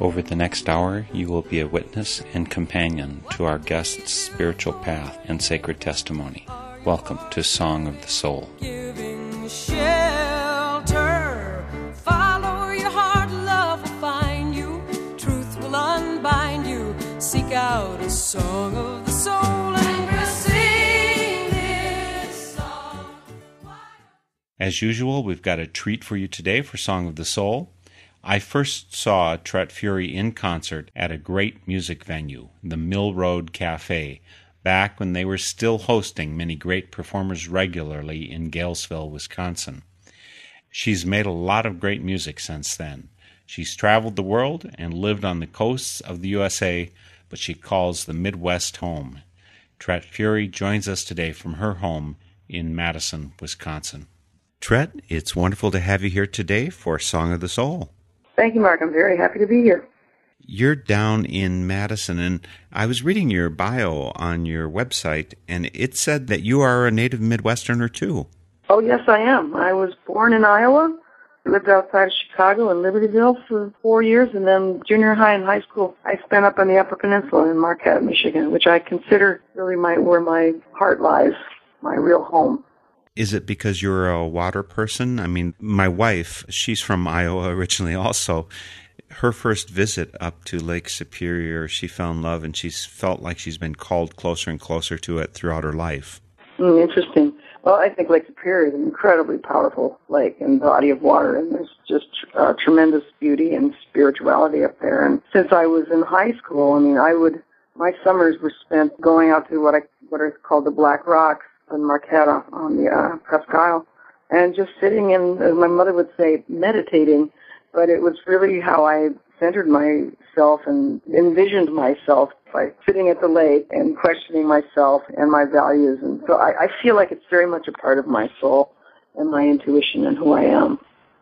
Over the next hour, you will be a witness and companion to our guest's spiritual path and sacred testimony. Welcome to Song of the Soul. Giving shelter. Follow your heart, love will find you. Truth will unbind you. Seek out a song of the soul and sing this song. As usual, we've got a treat for you today for Song of the Soul. I first saw Tret Fure in concert at a great music venue, the Mill Road Cafe, back when they were still hosting many great performers regularly in Galesville, Wisconsin. She's made a lot of great music since then. She's traveled the world and lived on the coasts of the USA, but she calls the Midwest home. Tret Fure joins us today from her home in Madison, Wisconsin. Tret, it's wonderful to have you here today for Song of the Soul. Thank you, Mark. I'm very happy to be here. You're down in Madison, and I was reading your bio on your website, and it said that you are a native Midwesterner too. Oh, yes, I am. I was born in Iowa, lived outside of Chicago in Libertyville for four years, and then junior high and high school I spent up on the Upper Peninsula in Marquette, Michigan, which I consider really my where my heart lies, my real home. Is it because you're a water person? I mean, my wife, she's from Iowa originally also. Her first visit up to Lake Superior, she fell in love and she's felt like she's been called closer and closer to it throughout her life. Mm, interesting. Well, I think Lake Superior is an incredibly powerful lake and body of water, and there's just uh, tremendous beauty and spirituality up there. And since I was in high school, I mean, I would my summers were spent going out to what I what are called the Black Rocks in Marquette on the uh, Presque Isle, and just sitting and as my mother would say, meditating. But it was really how I centered myself and envisioned myself by sitting at the lake and questioning myself and my values. And so I, I feel like it's very much a part of my soul and my intuition and who I am.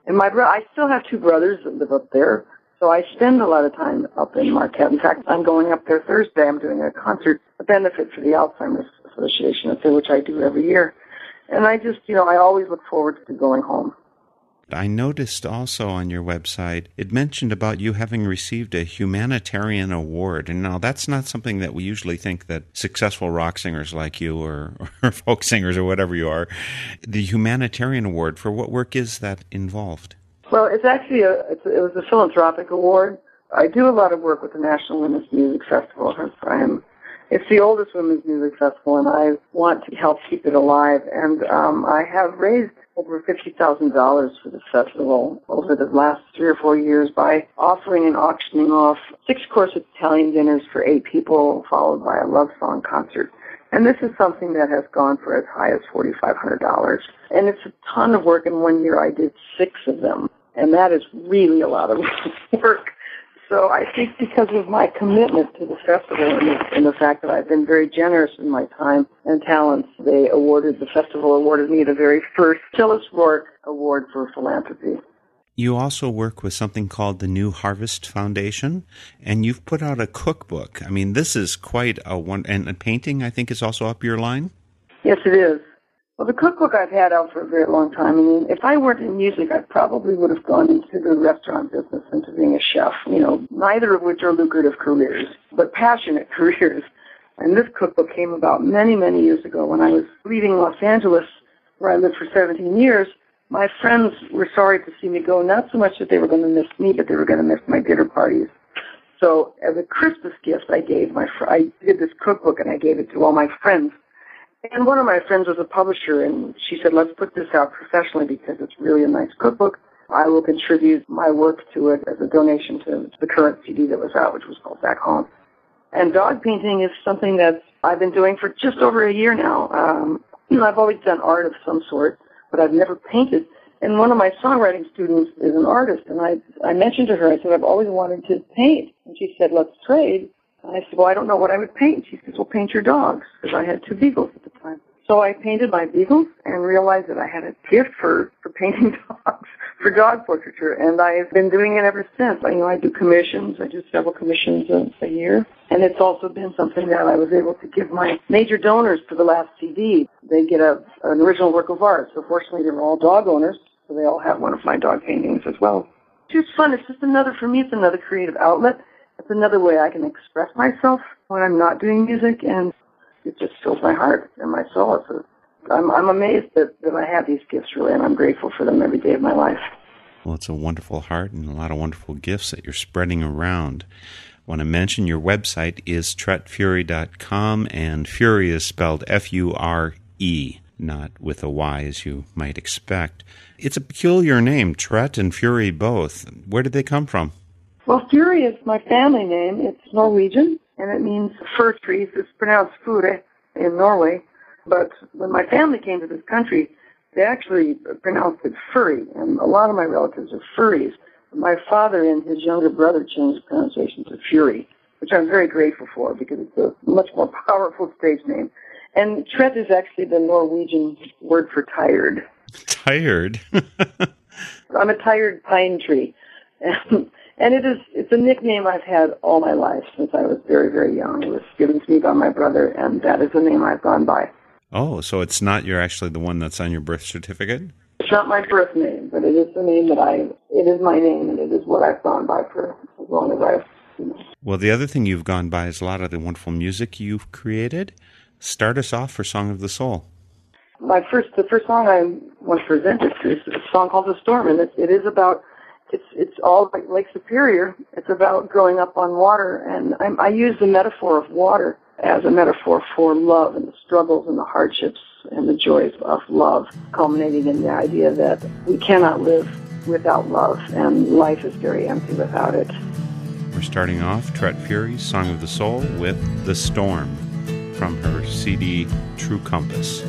And my bro- I still have two brothers that live up there. So I spend a lot of time up in Marquette. In fact, I'm going up there Thursday. I'm doing a concert, a benefit for the Alzheimer's Association there, which I do every year. And I just, you know, I always look forward to going home. I noticed also on your website it mentioned about you having received a humanitarian award. And now that's not something that we usually think that successful rock singers like you or, or folk singers or whatever you are, the humanitarian award for what work is that involved? Well, it's actually a, it's, it was a philanthropic award. I do a lot of work with the National Women's Music Festival. I am it's the oldest women's music festival, and I want to help keep it alive. And um, I have raised over fifty thousand dollars for the festival over the last three or four years by offering and auctioning off six-course Italian dinners for eight people, followed by a love song concert. And this is something that has gone for as high as forty-five hundred dollars. And it's a ton of work. In one year, I did six of them, and that is really a lot of work. So I think because of my commitment to the festival and the, and the fact that I've been very generous in my time and talents, they awarded, the festival awarded me the very first Phyllis Rourke Award for Philanthropy. You also work with something called the New Harvest Foundation, and you've put out a cookbook. I mean, this is quite a one, and a painting I think is also up your line. Yes, it is. Well, the cookbook I've had out for a very long time. I mean, if I weren't in music, I probably would have gone into the restaurant business, into being a chef. You know, neither of which are lucrative careers, but passionate careers. And this cookbook came about many, many years ago when I was leaving Los Angeles, where I lived for 17 years. My friends were sorry to see me go, not so much that they were going to miss me, but they were going to miss my dinner parties. So, as a Christmas gift, I gave my fr- I did this cookbook and I gave it to all my friends and one of my friends was a publisher, and she said, let's put this out professionally because it's really a nice cookbook. I will contribute my work to it as a donation to the current CD that was out, which was called Back Home. And dog painting is something that I've been doing for just over a year now. Um, you know, I've always done art of some sort, but I've never painted. And one of my songwriting students is an artist, and I I mentioned to her, I said, I've always wanted to paint. And she said, let's trade. And I said, well, I don't know what I would paint. She says, well, paint your dogs, because I had two beagles at the time. So I painted my beagles and realized that I had a gift for, for painting dogs, for dog portraiture, and I've been doing it ever since. I, you know, I do commissions. I do several commissions a, a year, and it's also been something that I was able to give my major donors for the last CD. They get a, an original work of art. So fortunately, they're all dog owners, so they all have one of my dog paintings as well. It's just fun. It's just another, for me, it's another creative outlet. It's another way I can express myself when I'm not doing music, and it just fills my heart and my soul. It's a, I'm, I'm amazed that, that I have these gifts, really, and I'm grateful for them every day of my life. Well, it's a wonderful heart and a lot of wonderful gifts that you're spreading around. I want to mention your website is tretfure.com, and Fure is spelled F U R E, not with a Y as you might expect. It's a peculiar name, Tret and Fure both. Where did they come from? Well, Fure is my family name. It's Norwegian, and it means fir trees. It's pronounced Fure in Norway. But when my family came to this country, they actually pronounced it furry, and a lot of my relatives are furries. My father and his younger brother changed the pronunciation to Fury, which I'm very grateful for because it's a much more powerful stage name. And Tret is actually the Norwegian word for tired. Tired? I'm a tired pine tree. And, it is, it's a nickname I've had all my life since I was very, very young. It was given to me by my brother, and that is the name I've gone by. Oh, so it's not you're actually the one that's on your birth certificate? It's not my birth name, but it is the name that I, it is my name, and it is what I've gone by for as long as I've, you know. Well, the other thing you've gone by is a lot of the wonderful music you've created. Start us off for Song of the Soul. my first the first song I want to present is, is a song called "The Storm," and it, it is about it's it's all like Lake Superior. It's about growing up on water, and I, I use the metaphor of water as a metaphor for love and the struggles and the hardships and the joys of love, culminating in the idea that we cannot live without love, and life is very empty without it. We're starting off Tret Fure's Song of the Soul with The Storm from her CD True Compass.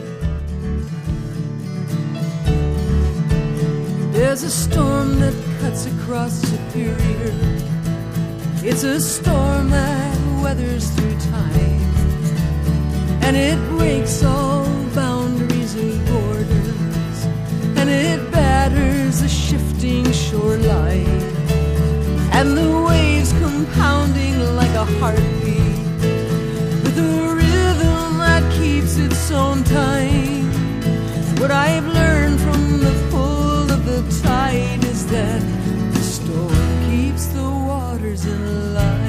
There's a storm that cuts across Superior. It's a storm that weathers through time. And it breaks all boundaries and borders. And it batters the shifting shoreline. And the waves compounding like a heartbeat. With a rhythm that keeps its own time. What I've learned from is that the storm keeps the waters in line.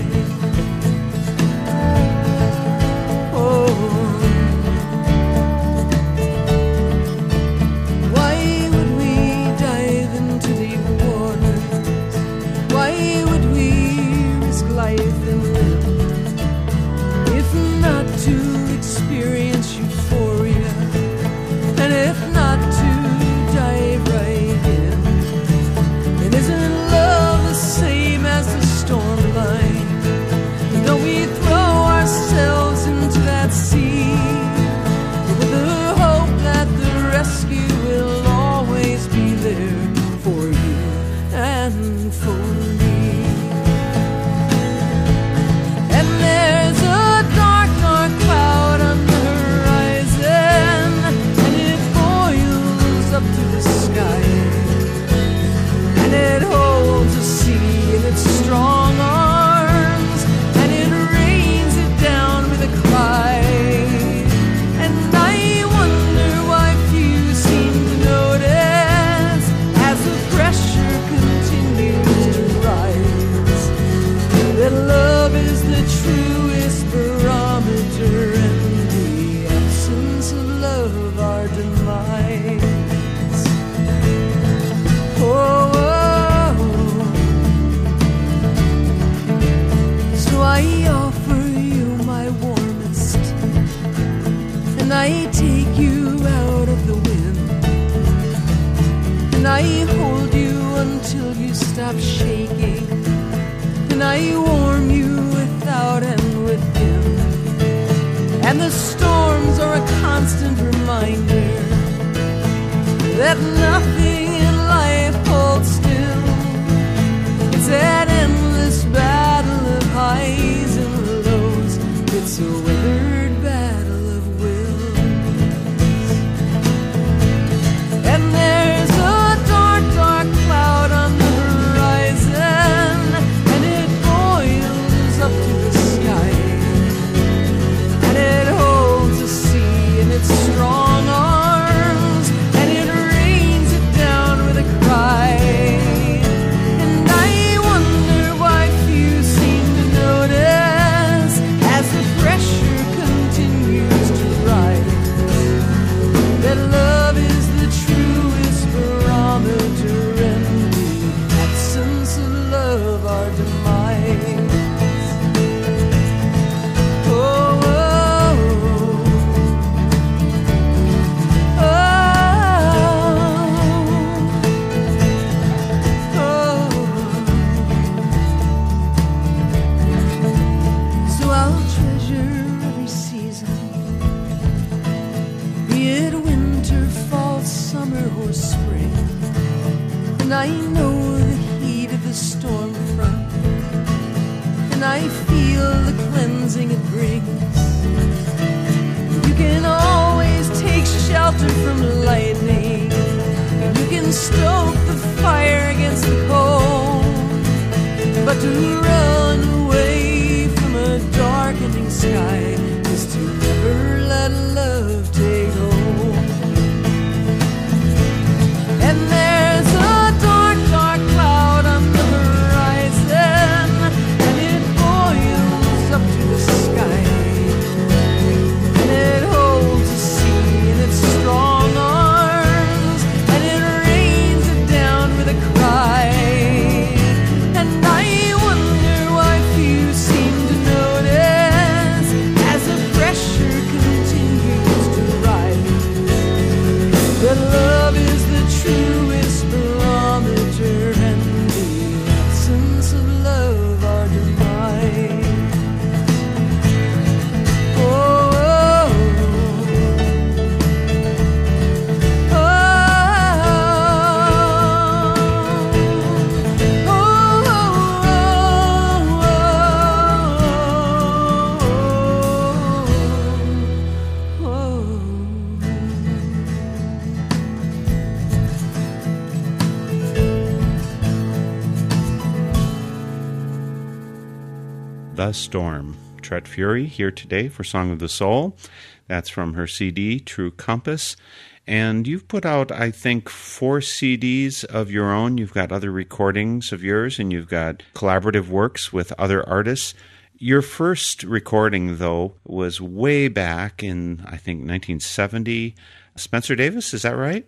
Storm. Tret Fure here today for Song of the Soul. That's from her CD, True Compass. And you've put out, I think, four CDs of your own. You've got other recordings of yours, and you've got collaborative works with other artists. Your first recording, though, was way back in, I think, 1970. Spencer Davis, is that right?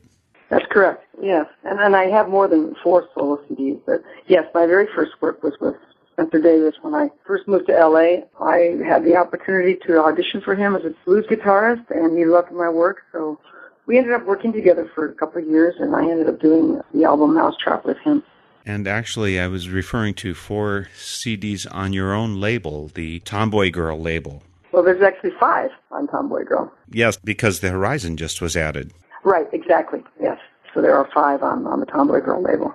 That's correct, yes. And then I have more than four solo CDs, but yes, my very first work was with Spencer Davis. When I first moved to LA, I had the opportunity to audition for him as a blues guitarist, and he loved my work. So we ended up working together for a couple of years, and I ended up doing the album Mousetrap with him. And actually, I was referring to four CDs on your own label, the Tomboy Girl label. Well, there's actually five on Tomboy Girl. Yes, because the Horizon just was added. Right, exactly. Yes. So there are five on, on the Tomboy Girl label.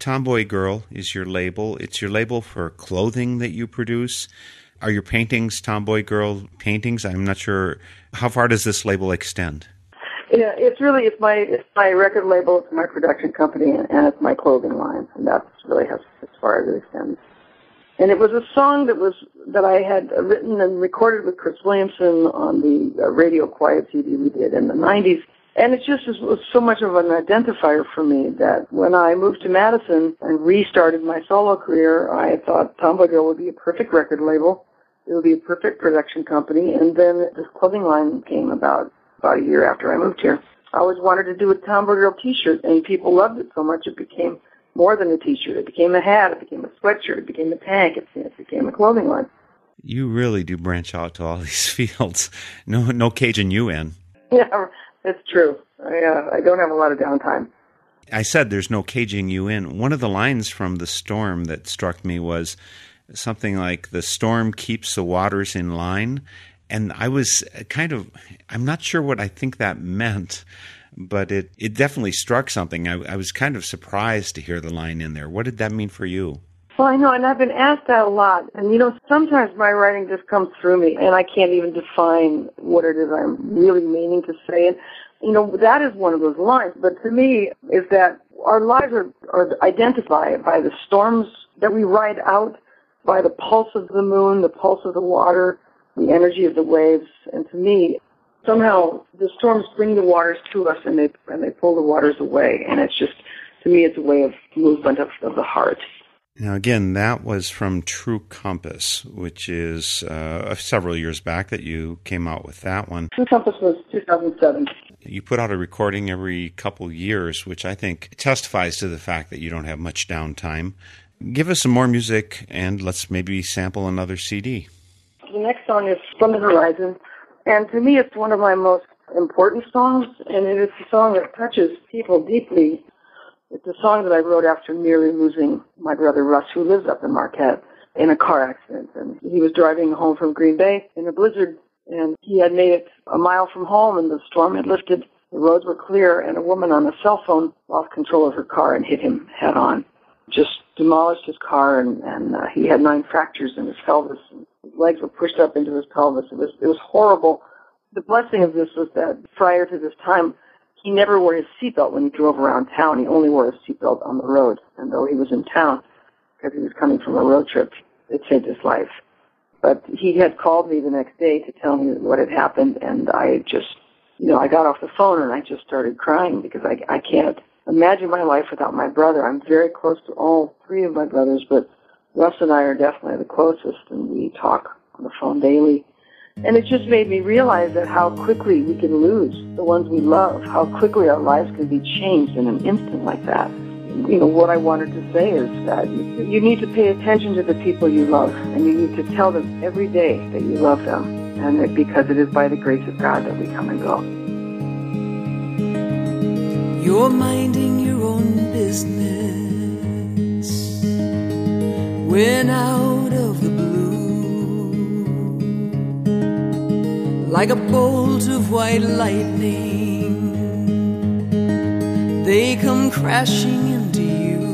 Tomboy Girl is your label. It's your label for clothing that you produce. Are your paintings Tomboy Girl paintings? I'm not sure. How far does this label extend? Yeah, it's really it's my it's my record label, it's my production company, and it's my clothing line, and that's really as, as far as it extends. And it was a song that was that I had written and recorded with Cris Williamson on the uh, Radio Quiet CD we did in the '90s and it just was so much of an identifier for me that when I moved to Madison and restarted my solo career, I thought Tomboy Girl would be a perfect record label. It would be a perfect production company. And then this clothing line came about about a year after I moved here. I always wanted to do a Tomboy Girl t-shirt and people loved it so much it became more than a t-shirt. It became a hat, it became a sweatshirt, it became a tank, it, it became a clothing line. You really do branch out to all these fields. No, no caging you in. Yeah, it's true. I, uh, I don't have a lot of downtime. I said there's no caging you in. One of the lines from The Storm that struck me was something like, The storm keeps the waters in line. And I was kind of, I'm not sure what I think that meant, but it, it definitely struck something. I, I was kind of surprised to hear the line in there. What did that mean for you? Well, I know, and I've been asked that a lot. And you know, sometimes my writing just comes through me, and I can't even define what it is I'm really meaning to say. And you know, that is one of those lines. But to me, is that our lives are, are identified by the storms that we ride out, by the pulse of the moon, the pulse of the water, the energy of the waves. And to me, somehow the storms bring the waters to us, and they and they pull the waters away. And it's just, to me, it's a way of movement of, of the heart. Now, again, that was from True Compass, which is uh, several years back that you came out with that one. True Compass was 2007. You put out a recording every couple years, which I think testifies to the fact that you don't have much downtime. Give us some more music and let's maybe sample another CD. The next song is From the Horizon, and to me it's one of my most important songs, and it is a song that touches people deeply. It's a song that I wrote after nearly losing my brother Russ, who lives up in Marquette, in a car accident. And he was driving home from Green Bay in a blizzard, and he had made it a mile from home, and the storm had lifted. The roads were clear, and a woman on a cell phone lost control of her car and hit him head on. Just demolished his car, and, and uh, he had nine fractures in his pelvis. And his legs were pushed up into his pelvis. It was it was horrible. The blessing of this was that prior to this time, he never wore his seatbelt when he drove around town. He only wore his seatbelt on the road. And though he was in town, because he was coming from a road trip, it saved his life. But he had called me the next day to tell me what had happened, and I just, you know, I got off the phone and I just started crying because I, I can't imagine my life without my brother. I'm very close to all three of my brothers, but Russ and I are definitely the closest, and we talk on the phone daily. And it just made me realize that how quickly we can lose the ones we love, how quickly our lives can be changed in an instant like that. You know, what I wanted to say is that you need to pay attention to the people you love, and you need to tell them every day that you love them, and that because it is by the grace of God that we come and go. You're minding your own business when out like a bolt of white lightning, they come crashing into you.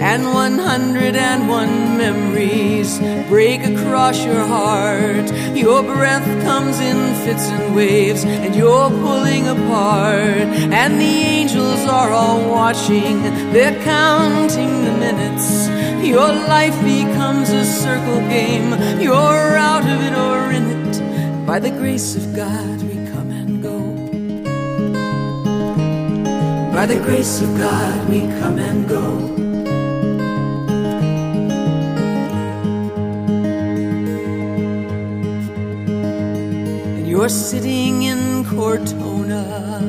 And 101 memories break across your heart. Your breath comes in fits and waves, and you're pulling apart. And the angels are all watching, they're counting the minutes. Your life becomes a circle game. You're out of it or in it. By the grace of God, we come and go. By the grace of God, we come and go. And You're sitting in Cortona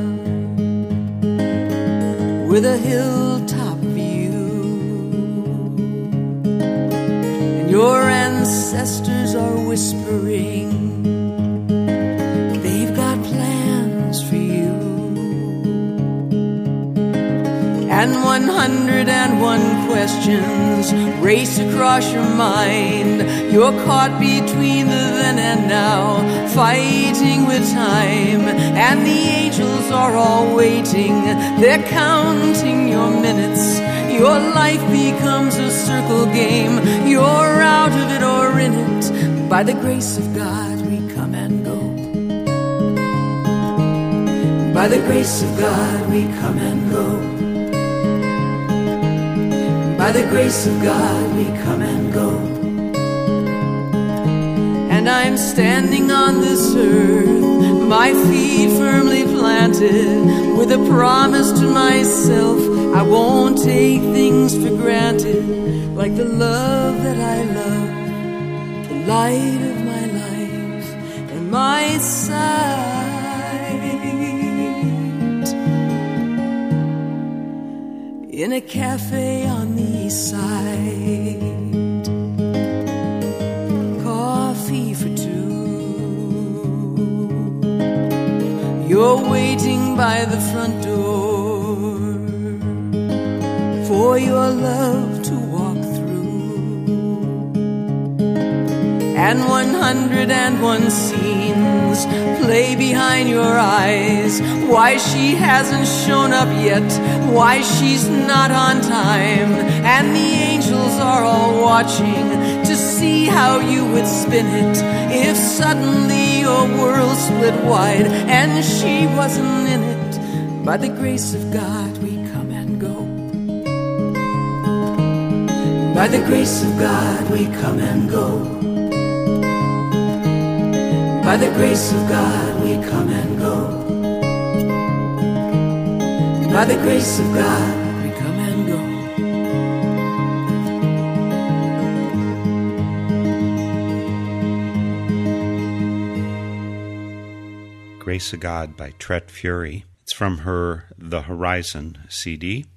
with a hilltop your ancestors are whispering, they've got plans for you. And 101 questions race across your mind. You're caught between the then and now, fighting with time. And the angels are all waiting, they're counting your minutes. Your life becomes a circle game. You're out of it or in it. By the grace of God, we come and go. By the grace of God, we come and go. By the grace of God, we come and go. And I'm standing on this earth, my feet firmly planted, with a promise to myself I won't take things for granted, like the love that I love, the light of my life, and my sight. in a cafe on the east side. Coffee for two. You're waiting by the front door for your love to walk through. And 101 scenes play behind your eyes. Why she hasn't shown up yet, why she's not on time. And the angels are all watching to see how you would spin it if suddenly your world split wide and she wasn't in it. By the grace of God, By the grace of God, we come and go. By the grace of God, we come and go. By the grace of God, we come and go. Grace of God by Tret Fure. It's from her The Horizon CD.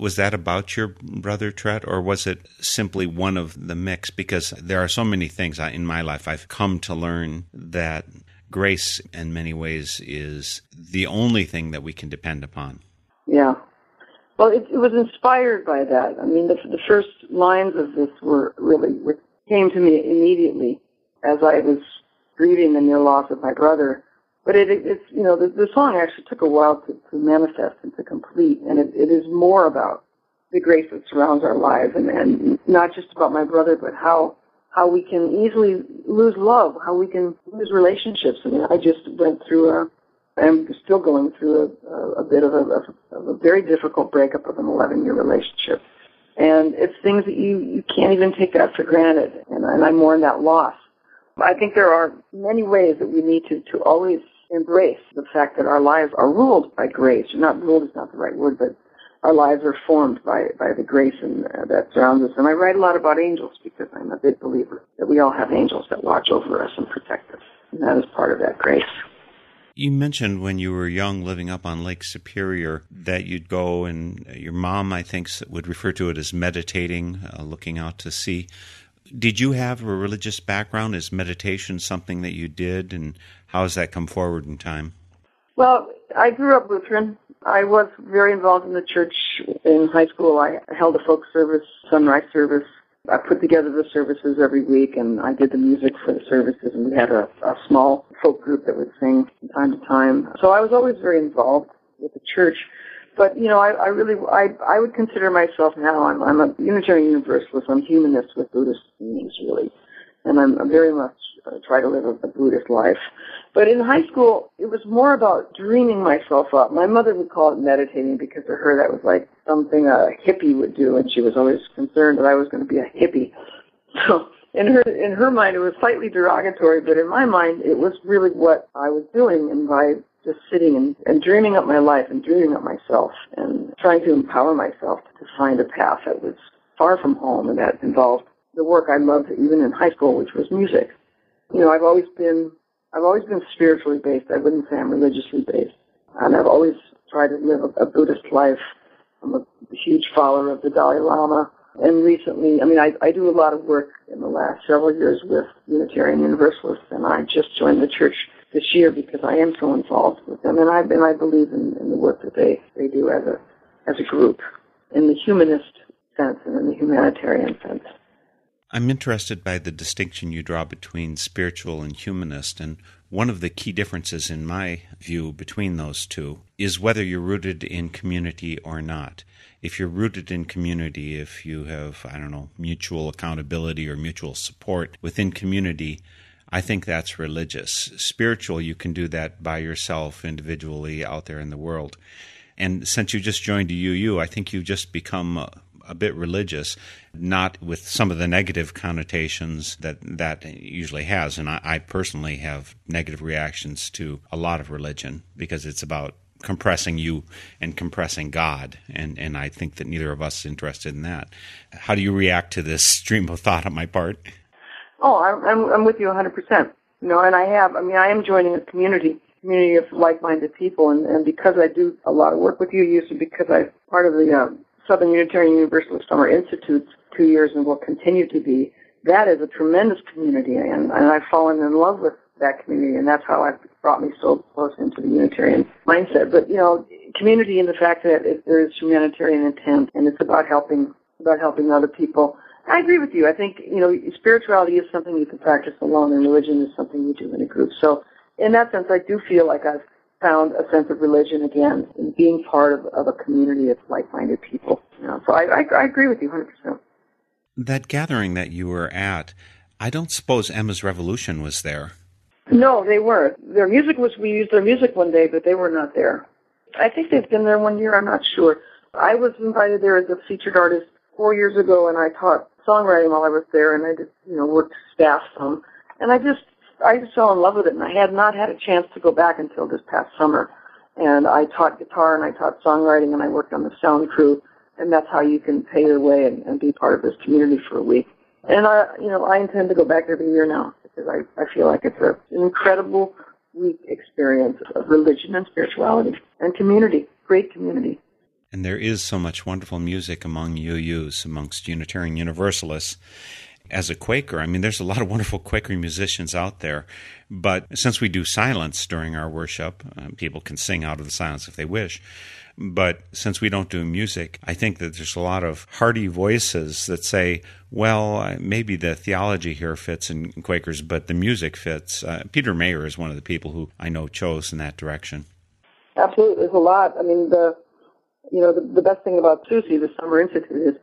Was that about your brother Tret, or was it simply one of the mix? Because there are so many things in my life I've come to learn that grace, in many ways, is the only thing that we can depend upon. Yeah. Well, it, it was inspired by that. I mean, the, the first lines of this were really came to me immediately as I was grieving the near loss of my brother. But it, it, it's, you know, the, the song actually took a while to, to manifest and to complete, and it, it is more about the grace that surrounds our lives, and, and not just about my brother, but how how we can easily lose love, how we can lose relationships. I mean, I just went through a, I'm still going through a, a, a bit of a, of a very difficult breakup of an 11 year relationship. And it's things that you, you can't even take that for granted. And, and I mourn that loss. I think there are many ways that we need to, to always embrace the fact that our lives are ruled by grace. Not ruled is not the right word, but our lives are formed by, by the grace and, uh, that surrounds us. And I write a lot about angels because I'm a big believer that we all have angels that watch over us and protect us. And that is part of that grace. You mentioned when you were young living up on Lake Superior that you'd go and your mom, I think, would refer to it as meditating, uh, looking out to sea. Did you have a religious background? Is meditation something that you did, and how has that come forward in time? Well, I grew up Lutheran. I was very involved in the church in high school. I held a folk service, sunrise service. I put together the services every week, and I did the music for the services. And we had a, a small folk group that would sing from time to time. So I was always very involved with the church. But you know, I, I really, I, I would consider myself now. I'm, I'm a Unitarian Universalist. I'm humanist with Buddhist leanings, really, and I'm, I'm very much uh, try to live a, a Buddhist life. But in high school, it was more about dreaming myself up. My mother would call it meditating because to her that was like something a hippie would do, and she was always concerned that I was going to be a hippie. So in her in her mind, it was slightly derogatory, but in my mind, it was really what I was doing. And by just sitting and, and dreaming up my life and dreaming up myself and trying to empower myself to find a path that was far from home and that involved the work I loved even in high school, which was music. You know, I've always been I've always been spiritually based. I wouldn't say I'm religiously based. And I've always tried to live a, a Buddhist life. I'm a huge follower of the Dalai Lama. And recently, I mean, I, I do a lot of work in the last several years with Unitarian Universalists, and I just joined the church this year because I am so involved with them, and I and I believe in, in the work that they they do as a as a group in the humanist sense and in the humanitarian sense. I'm interested by the distinction you draw between spiritual and humanist, and one of the key differences in my view between those two is whether you're rooted in community or not. If you're rooted in community, if you have, I don't know, mutual accountability or mutual support within community, I think that's religious. Spiritual, you can do that by yourself, individually, out there in the world. And since you just joined a UU, I think you've just become a, a bit religious, not with some of the negative connotations that that usually has. And I, I personally have negative reactions to a lot of religion because it's about compressing you and compressing God. And, and I think that neither of us is interested in that. How do you react to this stream of thought on my part? Oh, I'm, I'm, with you 100%. You know, and I have, I mean, I am joining a community, community of like-minded people, and, and because I do a lot of work with you, and because I'm part of the uh, Southern Unitarian Universalist Summer Institute two years and will continue to be, that is a tremendous community, and, and I've fallen in love with that community, and that's how it brought me so close into the Unitarian mindset. But, you know, community and the fact that it, there is humanitarian intent, and it's about helping, about helping other people I agree with you. I think, you know, spirituality is something you can practice alone and religion is something you do in a group. So in that sense, I do feel like I've found a sense of religion again and being part of, of a community of like-minded people. You know, so I, I, I agree with you 100%. That gathering that you were at, I don't suppose Emma's Revolution was there. No, they weren't. Their music was, we used their music one day, but they were not there. I think they've been there one year, I'm not sure. I was invited there as a featured artist four years ago, and I taught songwriting while I was there, and I just you know worked staff some, and I just I just fell in love with it, and I had not had a chance to go back until this past summer, and I taught guitar and I taught songwriting and I worked on the sound crew, and that's how you can pay your way and, and be part of this community for a week. And I you know I intend to go back every year now because I I feel like it's a, an incredible week experience of religion and spirituality and community, great community. And there is so much wonderful music among UUs, amongst Unitarian Universalists. As a Quaker, I mean, there's a lot of wonderful Quaker musicians out there. But since we do silence during our worship, uh, people can sing out of the silence if they wish. But since we don't do music, I think that there's a lot of hearty voices that say, well, uh, maybe the theology here fits in Quakers, but the music fits. Uh, Peter Mayer is one of the people who I know chose in that direction. Absolutely. There's a lot. I mean, the you know, the, the best thing about SUUSI, the Summer Institute, is,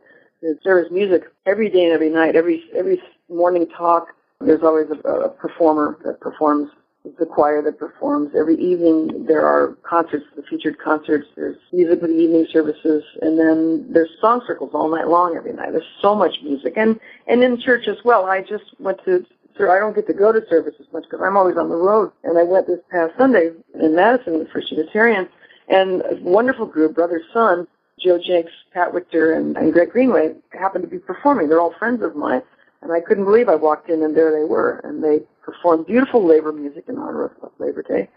is there is music every day and every night, every every morning talk. There's always a, a performer that performs, the choir that performs. Every evening there are concerts, the featured concerts. There's music for the evening services, and then there's song circles all night long every night. There's so much music, and and in church as well. I just went to I don't get to go to services much because I'm always on the road. And I went this past Sunday in Madison, First Unitarian, and a wonderful group, Brother Sun, Joe Jencks, Pat Wictor, and, and Greg Greenway happened to be performing. They're all friends of mine. And I couldn't believe I walked in and there they were. And they performed beautiful labor music in honor of Labor Day.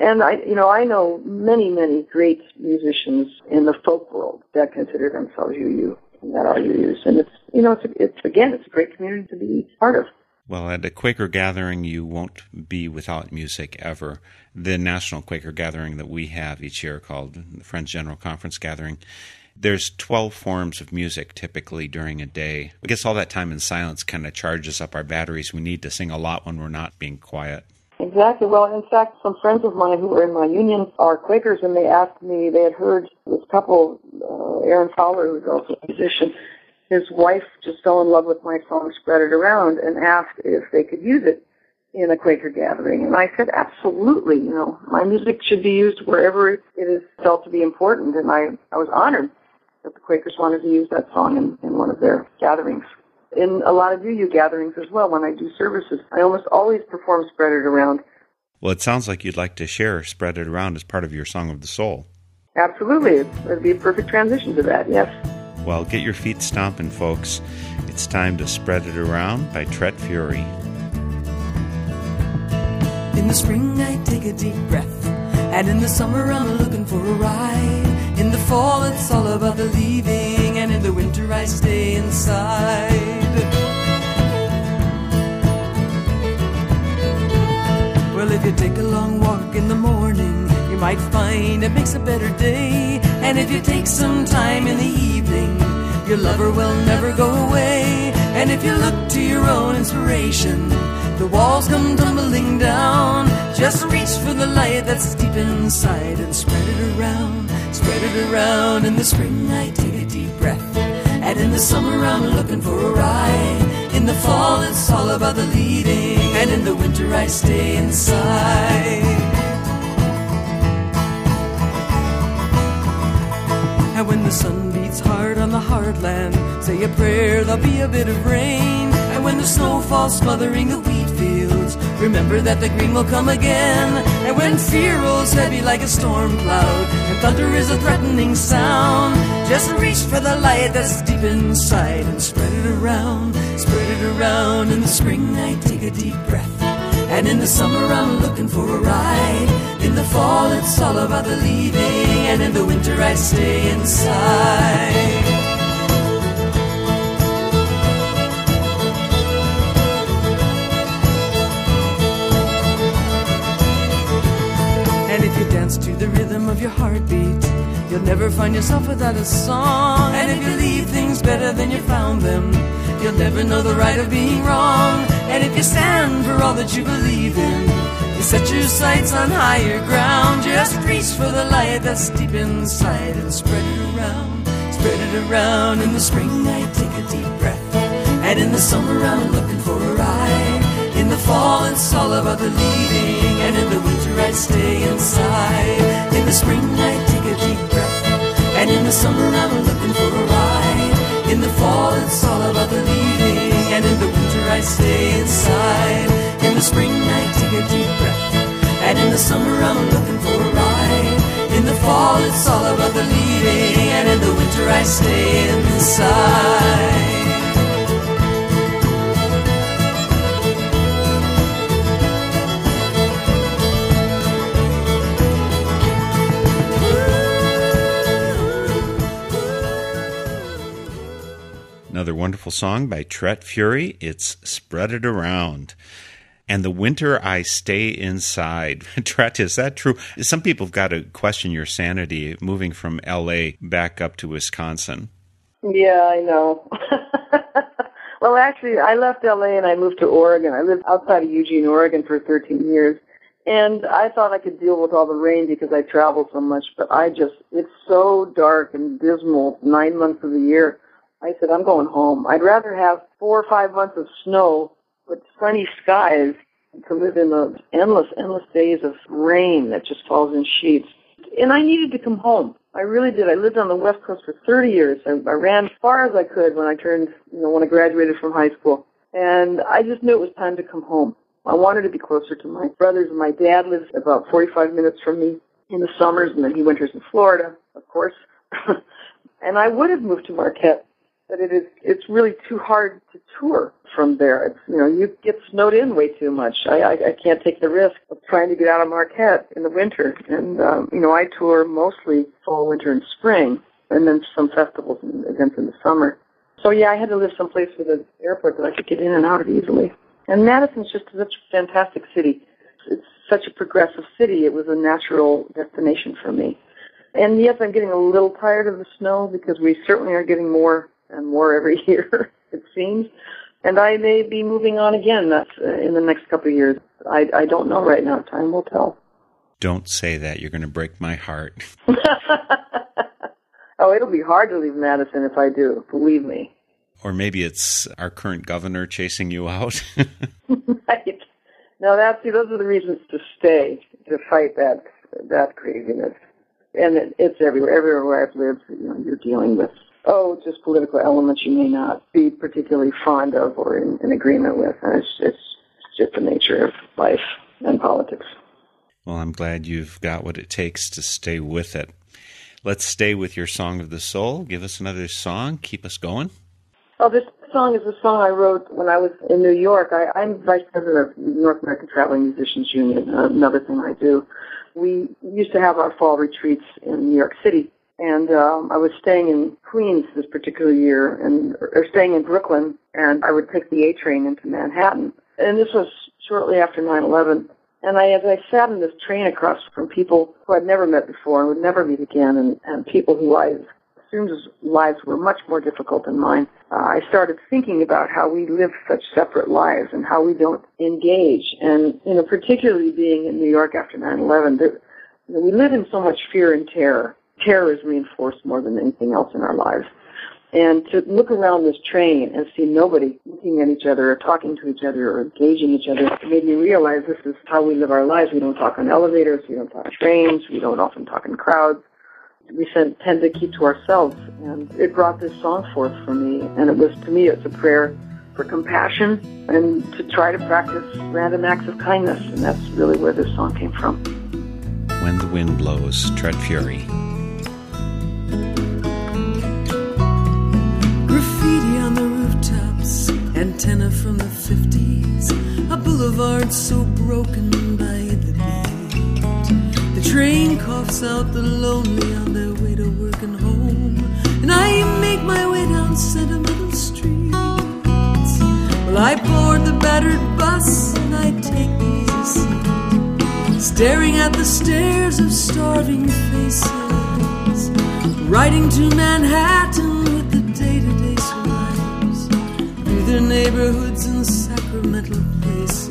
And I, you know, I know many, many great musicians in the folk world that consider themselves UU and that are UUs. And it's, you know, it's, it's again, it's a great community to be part of. Well, at a Quaker gathering, you won't be without music ever. The national Quaker gathering that we have each year, called the Friends General Conference Gathering, there's 12 forms of music typically during a day. I guess all that time in silence kind of charges up our batteries. We need to sing a lot when we're not being quiet. Exactly. Well, in fact, some friends of mine who were in my union are Quakers, and they asked me, they had heard this couple, uh, Aaron Fowler, who's also a musician, his wife just fell in love with my song, spread it around, and asked if they could use it in a Quaker gathering. And I said, absolutely, you know, my music should be used wherever it is felt to be important. And I, I was honored that the Quakers wanted to use that song in, in one of their gatherings. In a lot of UU gatherings as well, when I do services, I almost always perform Spread It Around. Well, it sounds like you'd like to share Spread It Around as part of your Song of the Soul. Absolutely. It'd be a perfect transition to that, yes. Well, get your feet stomping, folks. It's time to spread it around by Tret Fure. In the spring, I take a deep breath, and in the summer, I'm looking for a ride. In the fall, it's all about the leaving, and in the winter, I stay inside. Well, if you take a long walk in the morning, you might find it makes a better day. And if you take some time in the evening, your lover will never go away. And if you look to your own inspiration, the walls come tumbling down. Just reach for the light that's deep inside and spread it around. Spread it around. In the spring, I take a deep breath. And in the summer, I'm looking for a ride. In the fall, it's all about the leading. And in the winter, I stay inside. The sun beats hard on the hard land, say a prayer, there'll be a bit of rain. And when the snow falls smothering the wheat fields, remember that the green will come again. And when fear rolls heavy like a storm cloud, and thunder is a threatening sound, just reach for the light that's deep inside and spread it around, spread it around. In the spring, I take a deep breath. And in the summer, I'm looking for a ride. In the fall, it's all about the leaving. And in the winter, I stay inside. And if you dance to the rhythm of your heartbeat, you'll never find yourself without a song. And if you leave things better than you found them, you'll never know the right of being wrong. And if you stand for all that you believe in, you set your sights on higher ground. Just reach for the light that's deep inside and spread it around. Spread it around. In the spring, I take a deep breath. And in the summer, I'm looking for a ride. In the fall, it's all about the leading. And in the winter, I stay inside. In the spring, I take a deep breath. And in the summer, I'm looking for a ride. In the fall, it's all about the leading. And in the winter, I stay inside spring take a deep breath. And in the summer, I'm looking for a ride. In the fall, it's all about the leaving. And in the winter, I stay inside. Another wonderful song by Tret Fure. It's Spread It Around. And the winter I stay inside. Tret, is that true? Some people have got to question your sanity moving from LA back up to Wisconsin. Yeah, I know. well, actually, I left LA and I moved to Oregon. I lived outside of Eugene, Oregon for 13 years. And I thought I could deal with all the rain because I travel so much, but I just, it's so dark and dismal nine months of the year. I said, I'm going home. I'd rather have four or five months of snow with sunny skies to live in the endless, endless days of rain that just falls in sheets. And I needed to come home. I really did. I lived on the West Coast for 30 years. I, I ran as far as I could when I turned, you know, when I graduated from high school. And I just knew it was time to come home. I wanted to be closer to my brothers. My dad lives about 45 minutes from me in the summers, and then he winters in Florida, of course. and I would have moved to Marquette, but it is it's really too hard to tour from there. It's you know you get snowed in way too much. I I, I can't take the risk of trying to get out of Marquette in the winter, and um, you know I tour mostly fall, winter, and spring, and then some festivals and events in the summer. So yeah, I had to live someplace with an airport that I could get in and out of easily. And Madison's just such a fantastic city. It's such a progressive city. It was a natural destination for me. And yes, I'm getting a little tired of the snow because we certainly are getting more and more every year, it seems. And I may be moving on again that's, uh, in the next couple of years. I, I don't know right now. Time will tell. Don't say that. You're going to break my heart. oh, it'll be hard to leave Madison if I do. Believe me. Or maybe it's our current governor chasing you out. right. No, that's see, those are the reasons to stay to fight that that craziness, and it, it's everywhere. Everywhere where I've lived, you know, you're dealing with oh, just political elements you may not be particularly fond of or in, in agreement with, and it's, it's just the nature of life and politics. Well, I'm glad you've got what it takes to stay with it. Let's stay with your song of the soul. Give us another song. Keep us going. Oh, this song is a song I wrote when I was in New York. I, I'm vice president of North American Traveling Musicians Union, another thing I do. We used to have our fall retreats in New York City, and um, I was staying in Queens this particular year, and or staying in Brooklyn, and I would take the A train into Manhattan. And this was shortly after 9/11. And I, as I sat in this train across from people who I'd never met before and would never meet again, and, and people who I assumed lives were much more difficult than mine, uh, I started thinking about how we live such separate lives and how we don't engage. And, you know, particularly being in New York after 9-11, there, we live in so much fear and terror. Terror is reinforced more than anything else in our lives. And to look around this train and see nobody looking at each other or talking to each other or engaging each other made me realize this is how we live our lives. We don't talk on elevators, we don't talk on trains, we don't often talk in crowds we tend to keep to ourselves. And it brought this song forth for me. And it was, to me, it's a prayer for compassion and to try to practice random acts of kindness. And that's really where this song came from. When the Wind Blows, Tret Fure. Antenna from the 50s, a boulevard so broken by the beat. The train coughs out the lonely on their way to work and home, and I make my way down sentimental streets. Well, I board the battered bus and I take easy seat, staring at the stares of starving faces, riding to Manhattan their neighborhoods and sacramental places.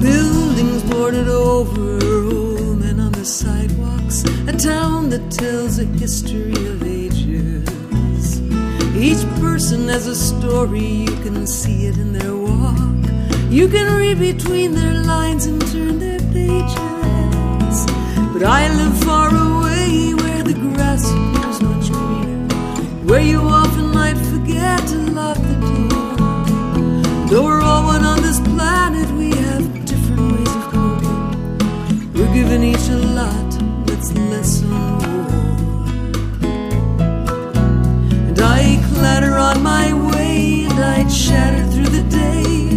Buildings boarded over, old men on the sidewalks, a town that tells a history of ages. Each person has a story, you can see it in their walk. You can read between their lines and turn their pages. But I live far away where the grass appears much greener, where you often might forget to lock the door. Though we're all one on this planet, we have different ways of coping. We're giving each a lot that's less than more. And I clatter on my way, and I chatter through the day,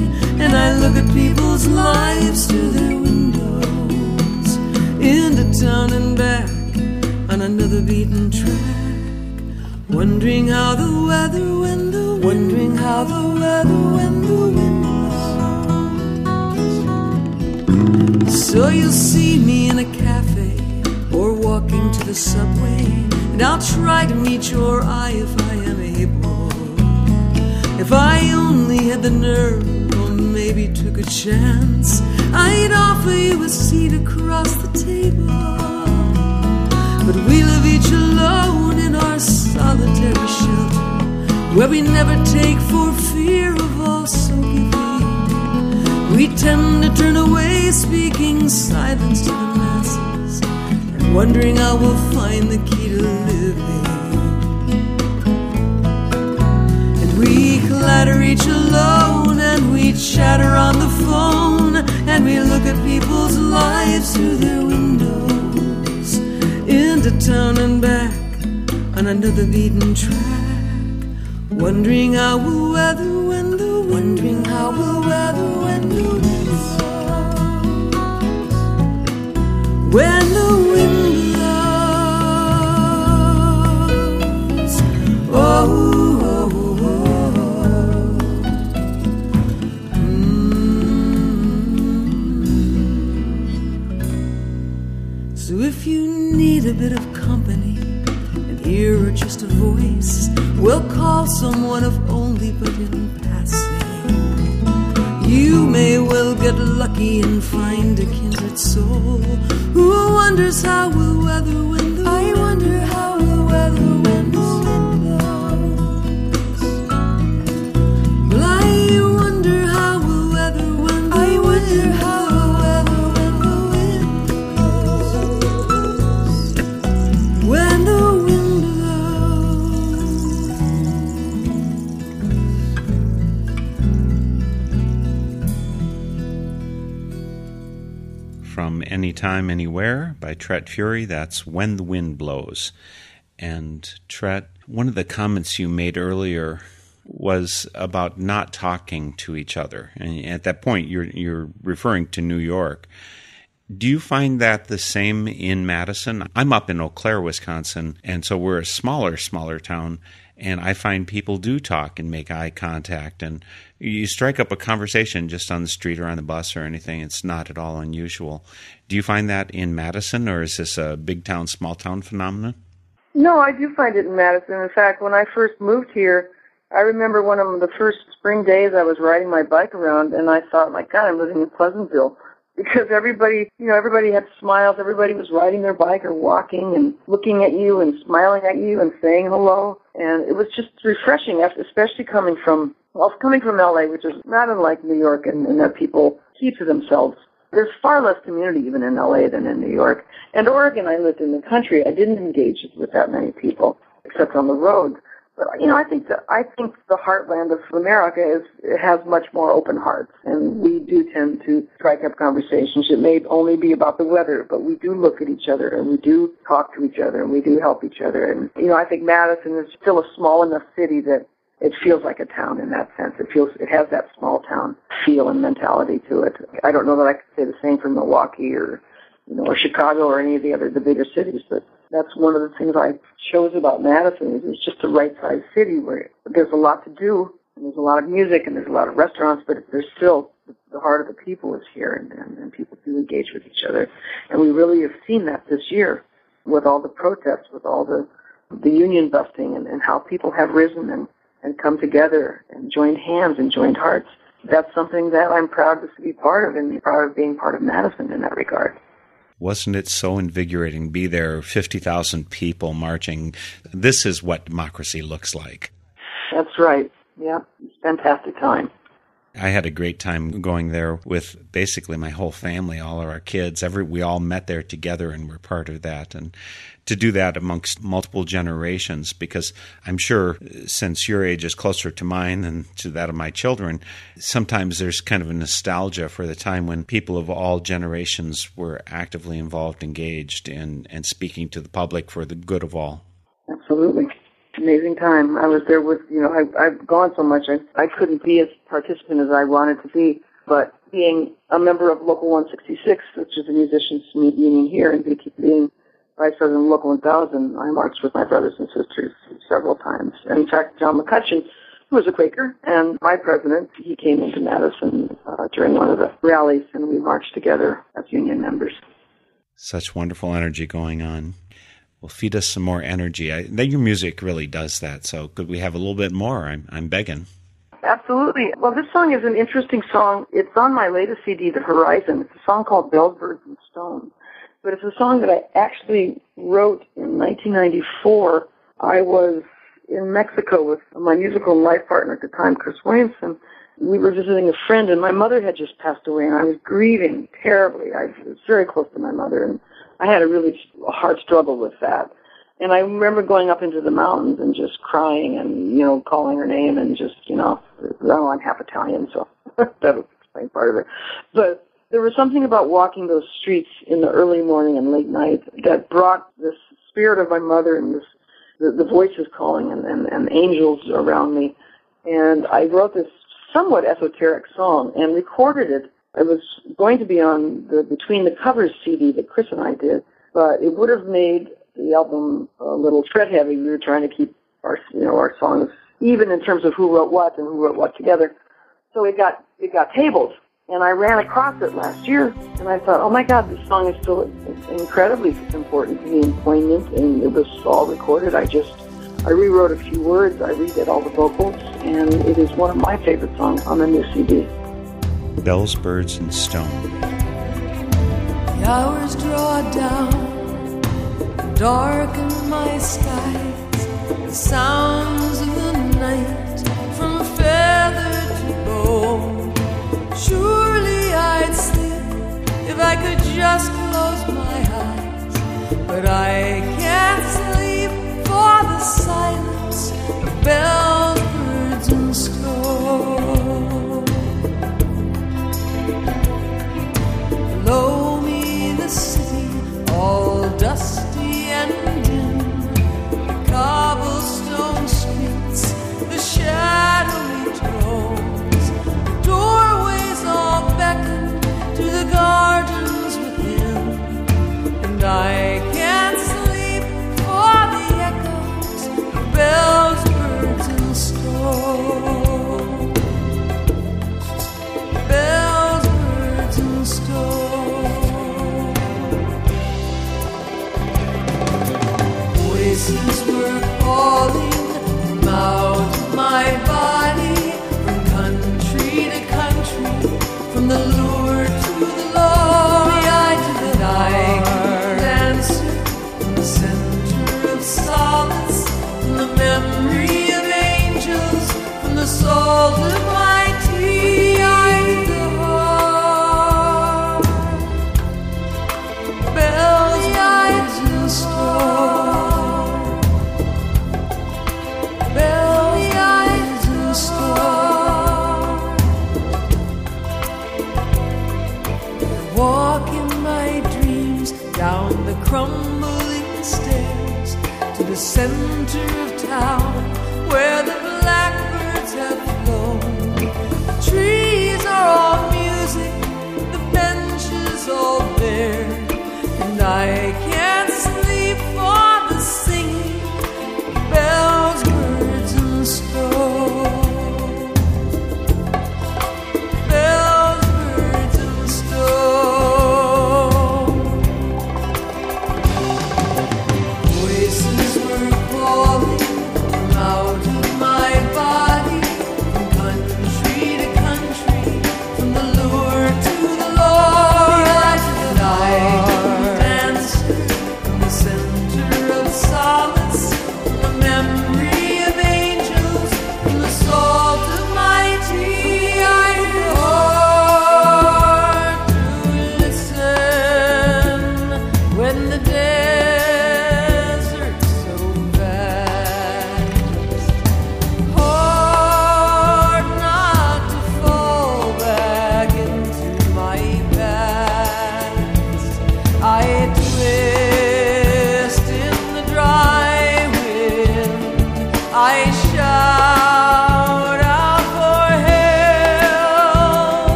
and I look at people's lives through down and back on another beaten track. Wondering how the weather when the wondering how the weather when the winds. So you'll see me in a cafe or walking to the subway, and I'll try to meet your eye if I am able. If I only had the nerve maybe took a chance, I'd offer you a seat across the table. But we live each alone in our solitary shelter, where we never take for fear of also giving. We tend to turn away, speaking silence to the masses, and wondering how we'll find the key to living. We clatter each alone, and we chatter on the phone, and we look at people's lives through their windows into town and back on another beaten track. Wondering how we'll weather when the wondering how we'll weather when the wind. When the wind need a bit of company, an ear or just a voice, we'll call someone if only but in passing. You may well get lucky and find a kindred soul who wonders how we'll weather Anytime, Anywhere by Tret Fure, that's When the Wind Blows. And Tret, one of the comments you made earlier was about not talking to each other. And at that point, you're, you're referring to New York. Do you find that the same in Madison? I'm up in Eau Claire, Wisconsin, and so we're a smaller, smaller town. And I find people do talk and make eye contact. And you strike up a conversation just on the street or on the bus or anything. It's not at all unusual. Do you find that in Madison, or is this a big town, small town phenomenon? No, I do find it in Madison. In fact, when I first moved here, I remember one of the first spring days I was riding my bike around, and I thought, my God, I'm living in Pleasantville. Because everybody, you know, everybody had smiles. Everybody was riding their bike or walking and looking at you and smiling at you and saying hello. And it was just refreshing, especially coming from, well, coming from LA, which is not unlike New York and, in that people keep to themselves. There's far less community even in LA than in New York. And Oregon, I lived in the country. I didn't engage with that many people, except on the road. But you know, I think that I think the heartland of America is it has much more open hearts, and we do tend to strike up conversations. It may only be about the weather, but we do look at each other and we do talk to each other and we do help each other. And you know, I think Madison is still a small enough city that it feels like a town in that sense. It feels it has that small town feel and mentality to it. I don't know that I could say the same for Milwaukee or you know or Chicago or any of the other the bigger cities, but that's one of the things I chose about Madison is it's just the right sized city where there's a lot to do and there's a lot of music and there's a lot of restaurants, but there's still the heart of the people is here and, and, and people do engage with each other. And we really have seen that this year with all the protests, with all the the union busting and, and how people have risen and, and come together and joined hands and joined hearts. That's something that I'm proud to be part of and proud of being part of Madison in that regard. Wasn't it so invigorating? Be there, 50,000 people marching. This is what democracy looks like. That's right. Yeah, fantastic time. I had a great time going there with basically my whole family, all of our kids. Every we all met there together and we're part of that. And to do that amongst multiple generations, because I'm sure uh, since your age is closer to mine than to that of my children, sometimes there's kind of a nostalgia for the time when people of all generations were actively involved, engaged, and and speaking to the public for the good of all. Absolutely amazing time. I was there with, you know, I, I've gone so much, I, I couldn't be as participant as I wanted to be, but being a member of Local 166, which is a musicians union here, and being Vice President of Local 1000, I marched with my brothers and sisters several times. And In fact, John McCutcheon, who was a Quaker, and my president, he came into Madison uh, during one of the rallies, and we marched together as union members. Such wonderful energy going on. Well, feed us some more energy. I, your music really does that. So, could we have a little bit more? I'm, I'm begging. Absolutely. Well, this song is an interesting song. It's on my latest CD, The Horizon. It's a song called Bells, Birds, and Stone. But it's a song that I actually wrote in 1994. I was in Mexico with my musical life partner at the time, Cris Williamson. We were visiting a friend, and my mother had just passed away, and I was grieving terribly. I was very close to my mother, and I had a really hard struggle with that. And I remember going up into the mountains and just crying and, you know, calling her name and just, you know, oh, I'm half Italian, so that would explain part of it. But there was something about walking those streets in the early morning and late night that brought this spirit of my mother and this the, the voices calling and, and, and angels around me. And I wrote this somewhat esoteric song and recorded it. It was going to be on the Between the Covers CD that Cris and I did, but it would have made the album a little Tret heavy. We were trying to keep our, you know, our songs even in terms of who wrote what and who wrote what together. So it got, it got tabled. And I ran across it last year, and I thought, oh my God, this song is still incredibly important to me and poignant, and it was all recorded. I just, I rewrote a few words, I redid all the vocals, and it is one of my favorite songs on the new CD. Bells, Birds, and Stone. The hours draw down, darken my skies, the sounds of the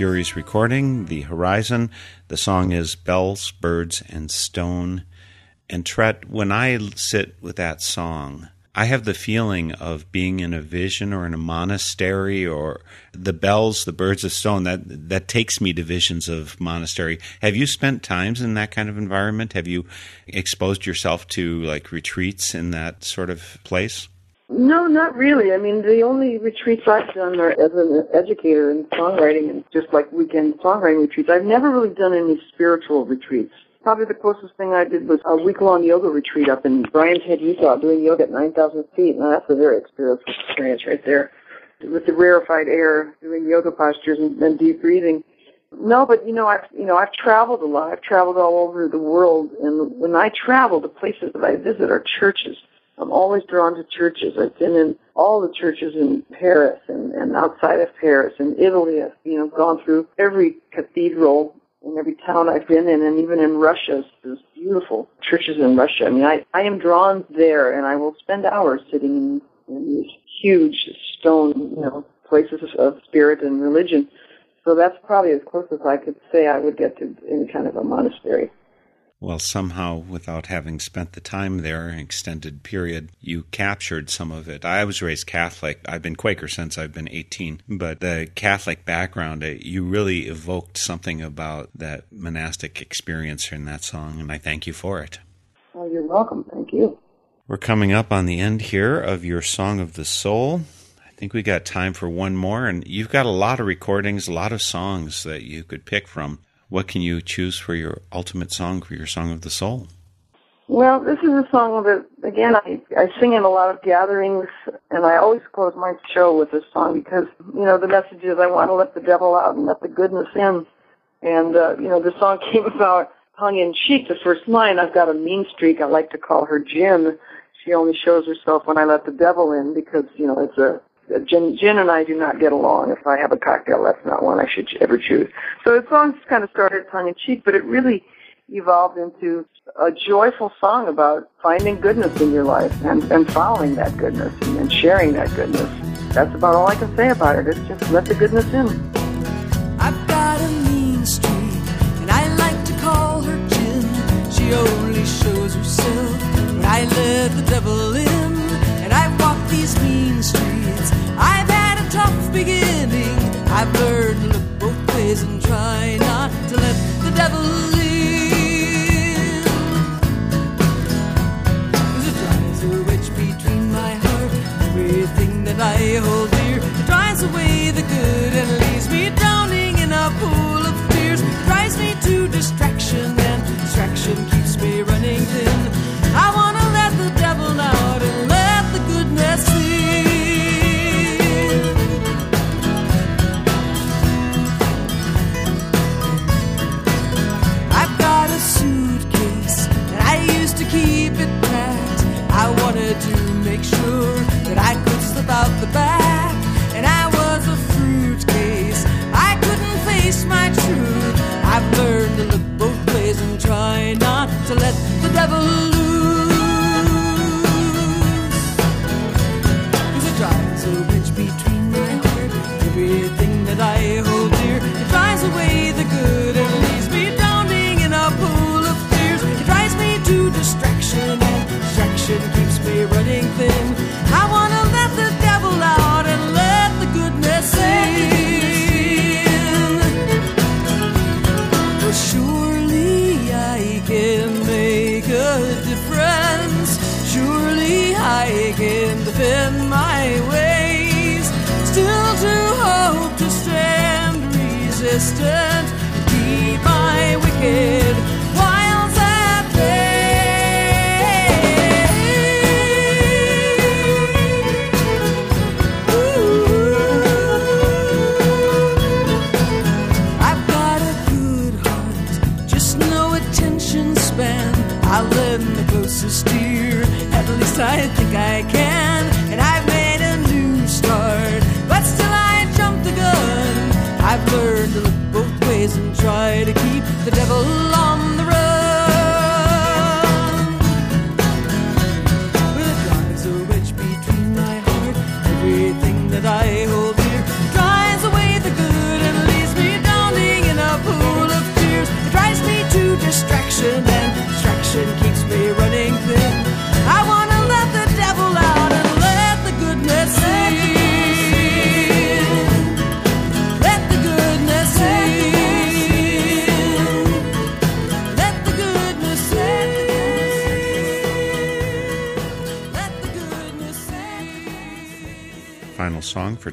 Fure's recording, The Horizon. The song is Bells, Birds, and Stone. And Tret, when I sit with that song, I have the feeling of being in a vision or in a monastery or the bells, the birds of stone. That that takes me to visions of monastery. Have you spent times in that kind of environment? Have you exposed yourself to like retreats in that sort of place? No, not really. I mean, the only retreats I've done are as an educator in songwriting and just like weekend songwriting retreats. I've never really done any spiritual retreats. Probably the closest thing I did was a week-long yoga retreat up in Brian's Head, Utah, doing yoga at 9,000 feet. Now that's a very experiential experience right there. With the rarefied air, doing yoga postures and, and deep breathing. No, but you know, I've you know, I've traveled a lot. I've traveled all over the world, and when I travel, the places that I visit are churches. I'm always drawn to churches. I've been in all the churches in Paris and, and outside of Paris and Italy. I've, you know, gone through every cathedral in every town I've been in and even in Russia. There's beautiful churches in Russia. I mean, I, I am drawn there and I will spend hours sitting in, in these huge stone, you know, places of spirit and religion. So that's probably as close as I could say I would get to any kind of a monastery. Well, somehow, without having spent the time there, an extended period, you captured some of it. I was raised Catholic. I've been Quaker since I've been 18. But the Catholic background, uh, you really evoked something about that monastic experience in that song, and I thank you for it. Oh, you're welcome. Thank you. We're coming up on the end here of your Song of the Soul. I think we got time for one more, and you've got a lot of recordings, a lot of songs that you could pick from what can you choose for your ultimate song, for your song of the soul? Well, this is a song that, again, I, I sing in a lot of gatherings, and I always close my show with this song because, you know, the message is I want to let the devil out and let the goodness in. And, uh, you know, the song came about tongue in cheek. The first line, I've got a mean streak. I like to call her Gin. She only shows herself when I let the devil in because, you know, it's a Gin, Gin and I do not get along. If I have a cocktail, that's not one I should ever choose. So the song kind of started tongue in cheek, but it really evolved into a joyful song about finding goodness in your life and, and following that goodness and, and sharing that goodness. That's about all I can say about it. It's just let the goodness in. I've got a mean streak, and I like to call her Gin. She only shows herself when I let the devil in. And I walk these mean streets. Beginning. I've learned to look both ways and try not to let the devil in. Cause it drives a wedge between my heart, everything that I hold dear. It drives away the good and leaves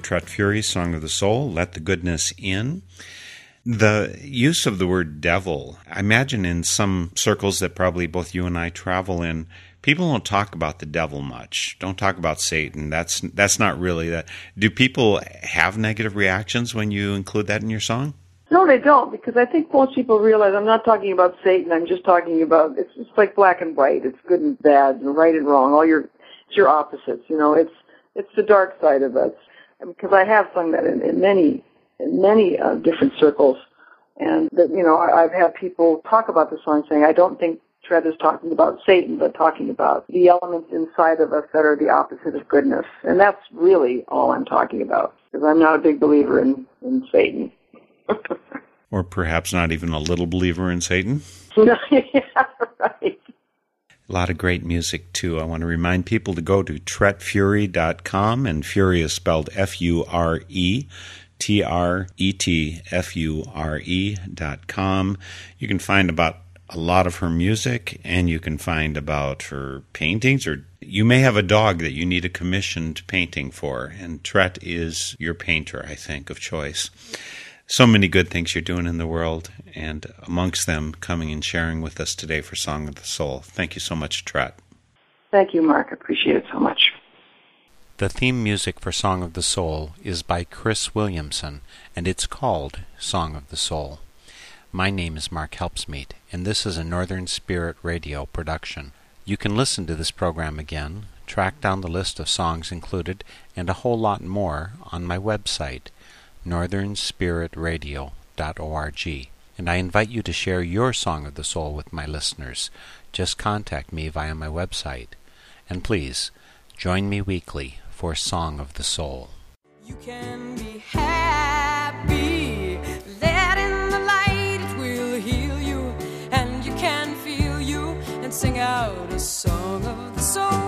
Tret Fure, Song of the Soul, Let the Goodness In. The use of the word devil, I imagine in some circles that probably both you and I travel in, people don't talk about the devil much. Don't talk about Satan. That's that's not really that. Do people have negative reactions when you include that in your song? No, they don't, because I think most people realize I'm not talking about Satan. I'm just talking about it's it's like black and white. It's good and bad, and right and wrong. All your it's your opposites. You know, it's it's the dark side of us. Because I have sung that in, in many in many uh, different circles, and that you know I, I've had people talk about the song saying I don't think Tret is talking about Satan, but talking about the elements inside of us that are the opposite of goodness, and that's really all I'm talking about. Because I'm not a big believer in in Satan. or perhaps not even a little believer in Satan. yeah, right. A lot of great music, too. I want to remind people to go to tretfure.com, and Fure is spelled F U R E. T R E T F U R E dot com. You can find about a lot of her music and you can find about her paintings or you may have a dog that you need a commissioned painting for and Tret is your painter I think of choice so many good things you're doing in the world, and amongst them, coming and sharing with us today for Song of the Soul. Thank you so much, Tret. Thank you, Mark. I appreciate it so much. The theme music for Song of the Soul is by Cris Williamson, and it's called Song of the Soul. My name is Mark Helpsmeet, and this is a Northern Spirit Radio production. You can listen to this program again, track down the list of songs included, and a whole lot more on my website, northernspiritradio.org. And I invite you to share your song of the soul with my listeners. Just contact me via my website. And please, join me weekly for Song of the Soul. sing out a song of the soul.